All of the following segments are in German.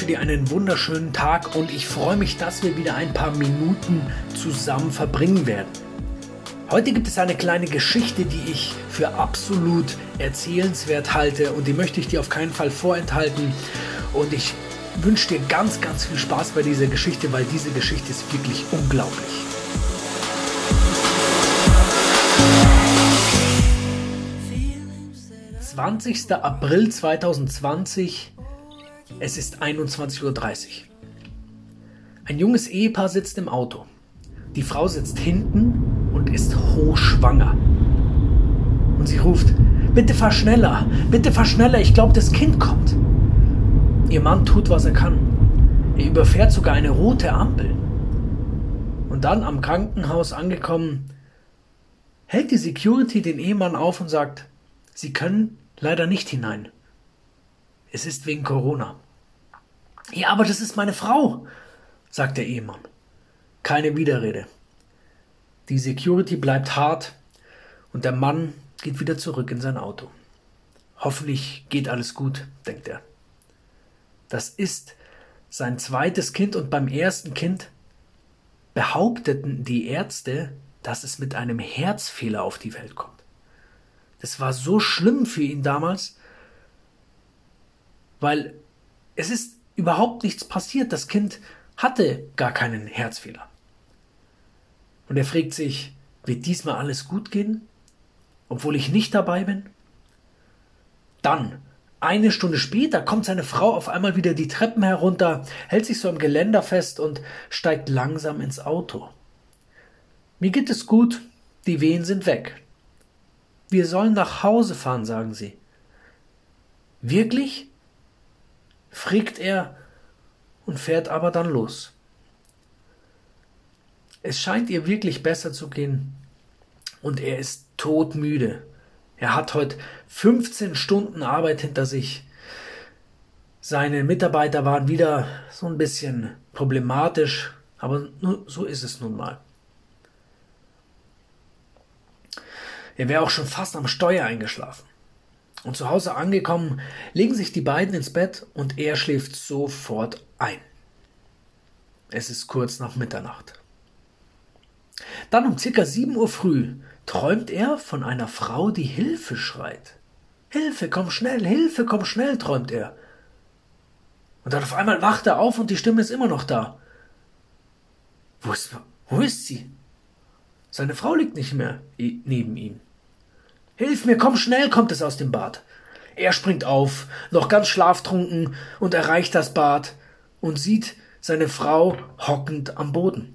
wünsche dir einen wunderschönen Tag und ich freue mich, dass wir wieder ein paar Minuten zusammen verbringen werden. Heute gibt es eine kleine Geschichte, die ich für absolut erzählenswert halte und die möchte ich dir auf keinen Fall vorenthalten. Und ich wünsche dir ganz, ganz viel Spaß bei dieser Geschichte, weil diese Geschichte ist wirklich unglaublich. 20. April 2020. Es ist 21.30 Uhr. Ein junges Ehepaar sitzt im Auto. Die Frau sitzt hinten und ist hochschwanger. Und sie ruft, bitte fahr schneller, bitte fahr schneller, ich glaube, das Kind kommt. Ihr Mann tut, was er kann. Er überfährt sogar eine rote Ampel. Und dann am Krankenhaus angekommen, hält die Security den Ehemann auf und sagt, Sie können leider nicht hinein. Es ist wegen Corona. Ja, aber das ist meine Frau, sagt der Ehemann. Keine Widerrede. Die Security bleibt hart und der Mann geht wieder zurück in sein Auto. Hoffentlich geht alles gut, denkt er. Das ist sein zweites Kind und beim ersten Kind behaupteten die Ärzte, dass es mit einem Herzfehler auf die Welt kommt. Das war so schlimm für ihn damals, weil es ist überhaupt nichts passiert. Das Kind hatte gar keinen Herzfehler. Und er fragt sich, wird diesmal alles gut gehen, obwohl ich nicht dabei bin? Dann, eine Stunde später, kommt seine Frau auf einmal wieder die Treppen herunter, hält sich so am Geländer fest und steigt langsam ins Auto. Mir geht es gut, die Wehen sind weg. Wir sollen nach Hause fahren, sagen sie. Wirklich? Fragt er und fährt aber dann los. Es scheint ihr wirklich besser zu gehen und er ist todmüde. Er hat heute 15 Stunden Arbeit hinter sich. Seine Mitarbeiter waren wieder so ein bisschen problematisch, aber so ist es nun mal. Er wäre auch schon fast am Steuer eingeschlafen. Und zu Hause angekommen, legen sich die beiden ins Bett und er schläft sofort ein. Es ist kurz nach Mitternacht. Dann um circa sieben Uhr früh träumt er von einer Frau, die Hilfe schreit. Hilfe, komm schnell, Hilfe, komm schnell, träumt er. Und dann auf einmal wacht er auf und die Stimme ist immer noch da. Wo ist, wo ist sie? Seine Frau liegt nicht mehr neben ihm. Hilf mir, komm schnell, kommt es aus dem Bad. Er springt auf, noch ganz schlaftrunken, und erreicht das Bad und sieht seine Frau hockend am Boden.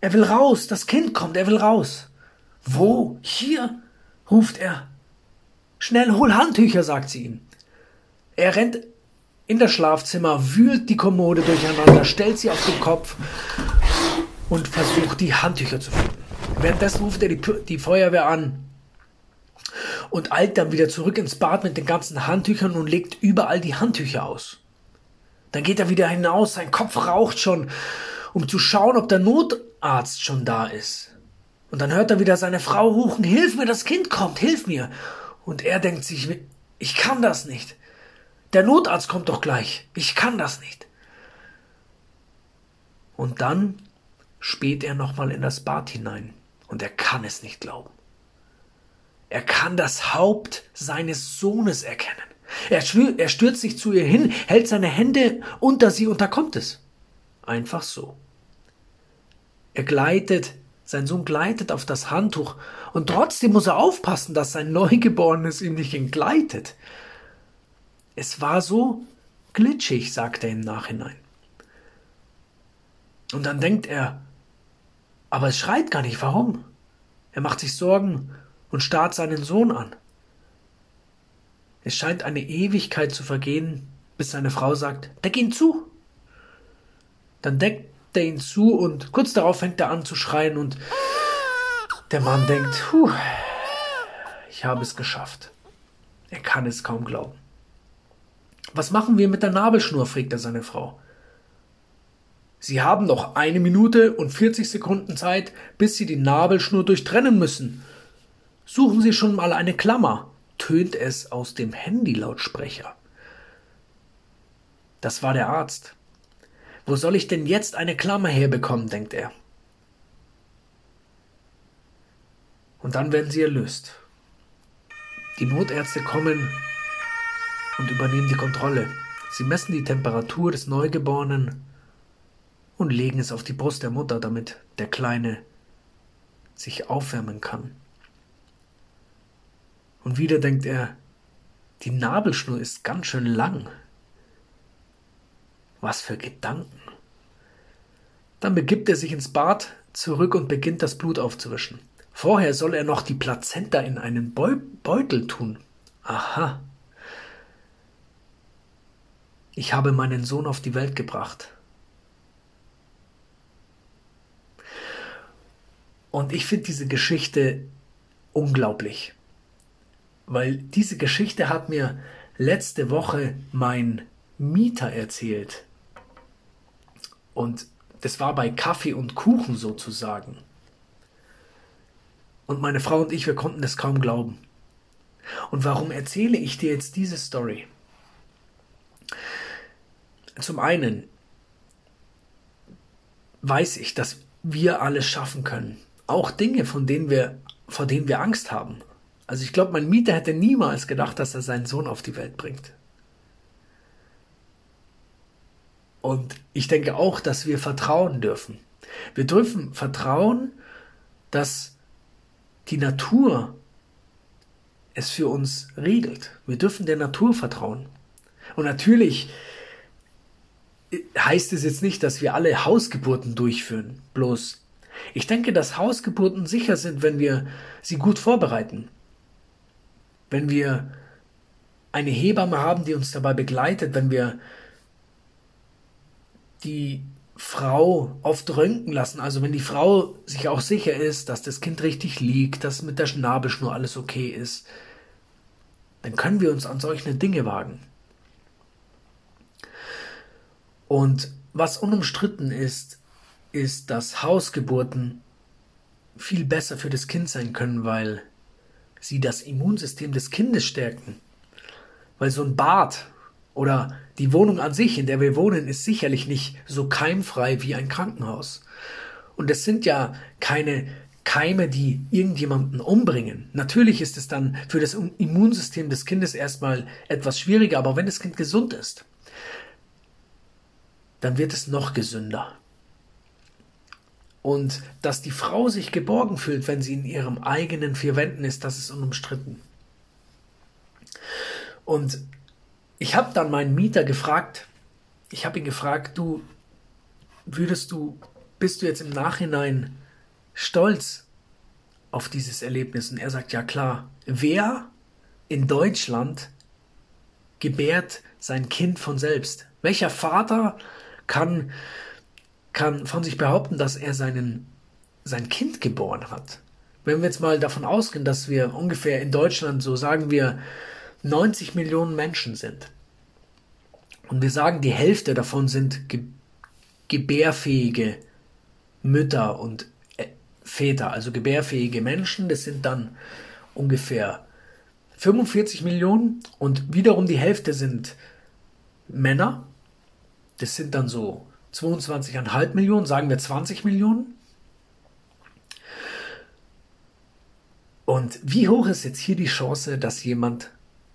Er will raus, das Kind kommt, er will raus. Wo? Hier? ruft er. Schnell hol Handtücher, sagt sie ihm. Er rennt in das Schlafzimmer, wühlt die Kommode durcheinander, stellt sie auf den Kopf und versucht, die Handtücher zu finden. Währenddessen ruft er die, die Feuerwehr an und eilt dann wieder zurück ins Bad mit den ganzen Handtüchern und legt überall die Handtücher aus. Dann geht er wieder hinaus, sein Kopf raucht schon, um zu schauen, ob der Notarzt schon da ist. Und dann hört er wieder seine Frau rufen, Hilf mir, das Kind kommt, hilf mir. Und er denkt sich, ich kann das nicht. Der Notarzt kommt doch gleich. Ich kann das nicht. Und dann späht er nochmal in das Bad hinein. Und er kann es nicht glauben. Er kann das Haupt seines Sohnes erkennen. Er, er stürzt sich zu ihr hin, hält seine Hände unter sie und da kommt es. Einfach so. Er gleitet, sein Sohn gleitet auf das Handtuch und trotzdem muss er aufpassen, dass sein Neugeborenes ihm nicht entgleitet. Es war so glitschig, sagt er im Nachhinein. Und dann denkt er, aber es schreit gar nicht, warum? Er macht sich Sorgen und starrt seinen Sohn an. Es scheint eine Ewigkeit zu vergehen, bis seine Frau sagt, deck ihn zu. Dann deckt er ihn zu und kurz darauf fängt er an zu schreien und der Mann denkt, puh, ich habe es geschafft. Er kann es kaum glauben. Was machen wir mit der Nabelschnur? fragt er seine Frau. Sie haben noch eine Minute und 40 Sekunden Zeit, bis Sie die Nabelschnur durchtrennen müssen. Suchen Sie schon mal eine Klammer, tönt es aus dem Handylautsprecher. Das war der Arzt. Wo soll ich denn jetzt eine Klammer herbekommen, denkt er. Und dann werden sie erlöst. Die Notärzte kommen und übernehmen die Kontrolle. Sie messen die Temperatur des Neugeborenen und legen es auf die Brust der Mutter, damit der Kleine sich aufwärmen kann. Und wieder denkt er, die Nabelschnur ist ganz schön lang. Was für Gedanken. Dann begibt er sich ins Bad zurück und beginnt das Blut aufzuwischen. Vorher soll er noch die Plazenta in einen Beutel tun. Aha. Ich habe meinen Sohn auf die Welt gebracht. Und ich finde diese Geschichte unglaublich, weil diese Geschichte hat mir letzte Woche mein Mieter erzählt. Und das war bei Kaffee und Kuchen sozusagen. Und meine Frau und ich, wir konnten das kaum glauben. Und warum erzähle ich dir jetzt diese Story? Zum einen weiß ich, dass wir alles schaffen können auch Dinge, von denen wir, vor denen wir Angst haben. Also ich glaube, mein Mieter hätte niemals gedacht, dass er seinen Sohn auf die Welt bringt. Und ich denke auch, dass wir vertrauen dürfen. Wir dürfen vertrauen, dass die Natur es für uns regelt. Wir dürfen der Natur vertrauen. Und natürlich heißt es jetzt nicht, dass wir alle Hausgeburten durchführen. Bloß ich denke, dass Hausgeburten sicher sind, wenn wir sie gut vorbereiten. Wenn wir eine Hebamme haben, die uns dabei begleitet, wenn wir die Frau oft röntgen lassen, also wenn die Frau sich auch sicher ist, dass das Kind richtig liegt, dass mit der Schnabelschnur alles okay ist, dann können wir uns an solche Dinge wagen. Und was unumstritten ist, ist, dass Hausgeburten viel besser für das Kind sein können, weil sie das Immunsystem des Kindes stärken. Weil so ein Bad oder die Wohnung an sich, in der wir wohnen, ist sicherlich nicht so keimfrei wie ein Krankenhaus. Und es sind ja keine Keime, die irgendjemanden umbringen. Natürlich ist es dann für das Immunsystem des Kindes erstmal etwas schwieriger, aber wenn das Kind gesund ist, dann wird es noch gesünder. Und dass die Frau sich geborgen fühlt, wenn sie in ihrem eigenen vier Wänden ist, das ist unumstritten. Und ich habe dann meinen Mieter gefragt, ich habe ihn gefragt, du, würdest du, bist du jetzt im Nachhinein stolz auf dieses Erlebnis? Und er sagt, ja klar, wer in Deutschland gebärt sein Kind von selbst? Welcher Vater kann kann von sich behaupten, dass er seinen, sein Kind geboren hat. Wenn wir jetzt mal davon ausgehen, dass wir ungefähr in Deutschland, so sagen wir, 90 Millionen Menschen sind. Und wir sagen, die Hälfte davon sind ge gebärfähige Mütter und äh, Väter, also gebärfähige Menschen. Das sind dann ungefähr 45 Millionen und wiederum die Hälfte sind Männer. Das sind dann so 22,5 Millionen, sagen wir 20 Millionen. Und wie hoch ist jetzt hier die Chance, dass jemand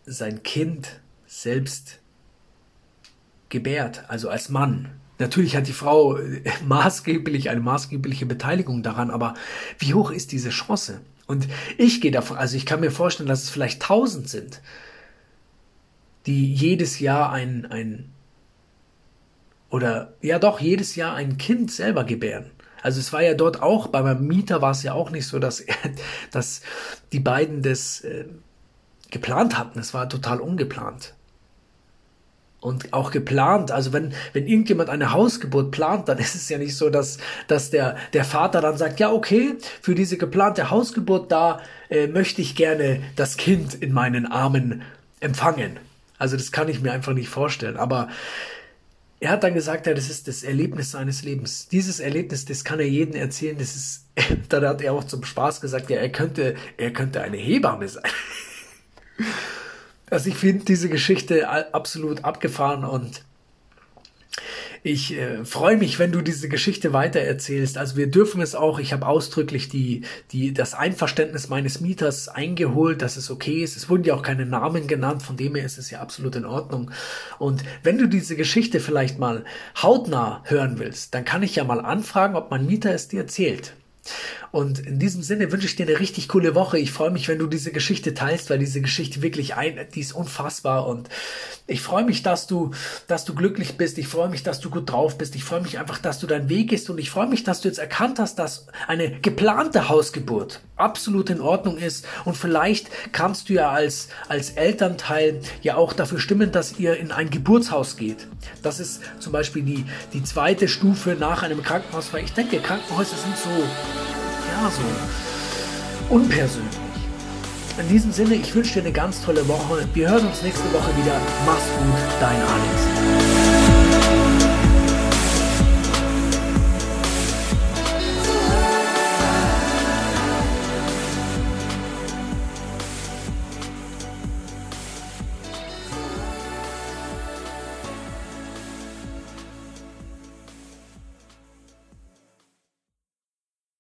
sein Kind selbst gebärt, also als Mann? Natürlich hat die Frau maßgeblich eine maßgebliche Beteiligung daran, aber wie hoch ist diese Chance? Und ich gehe davon, also ich kann mir vorstellen, dass es vielleicht tausend sind, die jedes Jahr ein, ein oder ja doch jedes Jahr ein Kind selber gebären. Also es war ja dort auch, bei meinem Mieter war es ja auch nicht so, dass, dass die beiden das äh, geplant hatten. Es war total ungeplant. Und auch geplant, also wenn, wenn irgendjemand eine Hausgeburt plant, dann ist es ja nicht so, dass, dass der, der Vater dann sagt, ja, okay, für diese geplante Hausgeburt, da äh, möchte ich gerne das Kind in meinen Armen empfangen. Also das kann ich mir einfach nicht vorstellen. Aber er hat dann gesagt, ja, das ist das Erlebnis seines Lebens. Dieses Erlebnis, das kann er jedem erzählen. Das ist, dann hat er auch zum Spaß gesagt, ja, er könnte, er könnte eine Hebamme sein. Also ich finde diese Geschichte absolut abgefahren und Ich äh, freue mich, wenn du diese Geschichte weitererzählst. Also wir dürfen es auch. Ich habe ausdrücklich die, die, das Einverständnis meines Mieters eingeholt, dass es okay ist. Es wurden ja auch keine Namen genannt, von dem her ist es ja absolut in Ordnung. Und wenn du diese Geschichte vielleicht mal hautnah hören willst, dann kann ich ja mal anfragen, ob mein Mieter es dir erzählt. Und in diesem Sinne wünsche ich dir eine richtig coole Woche. Ich freue mich, wenn du diese Geschichte teilst, weil diese Geschichte wirklich ein, die ist unfassbar. Und ich freue mich, dass du, dass du glücklich bist. Ich freue mich, dass du gut drauf bist. Ich freue mich einfach, dass du deinen Weg gehst. Und ich freue mich, dass du jetzt erkannt hast, dass eine geplante Hausgeburt absolut in Ordnung ist. Und vielleicht kannst du ja als, als Elternteil ja auch dafür stimmen, dass ihr in ein Geburtshaus geht. Das ist zum Beispiel die, die zweite Stufe nach einem Krankenhaus, weil ich denke, Krankenhäuser sind so ja, so unpersönlich. In diesem Sinne, ich wünsche dir eine ganz tolle Woche. Wir hören uns nächste Woche wieder. Mach's gut, dein Alex.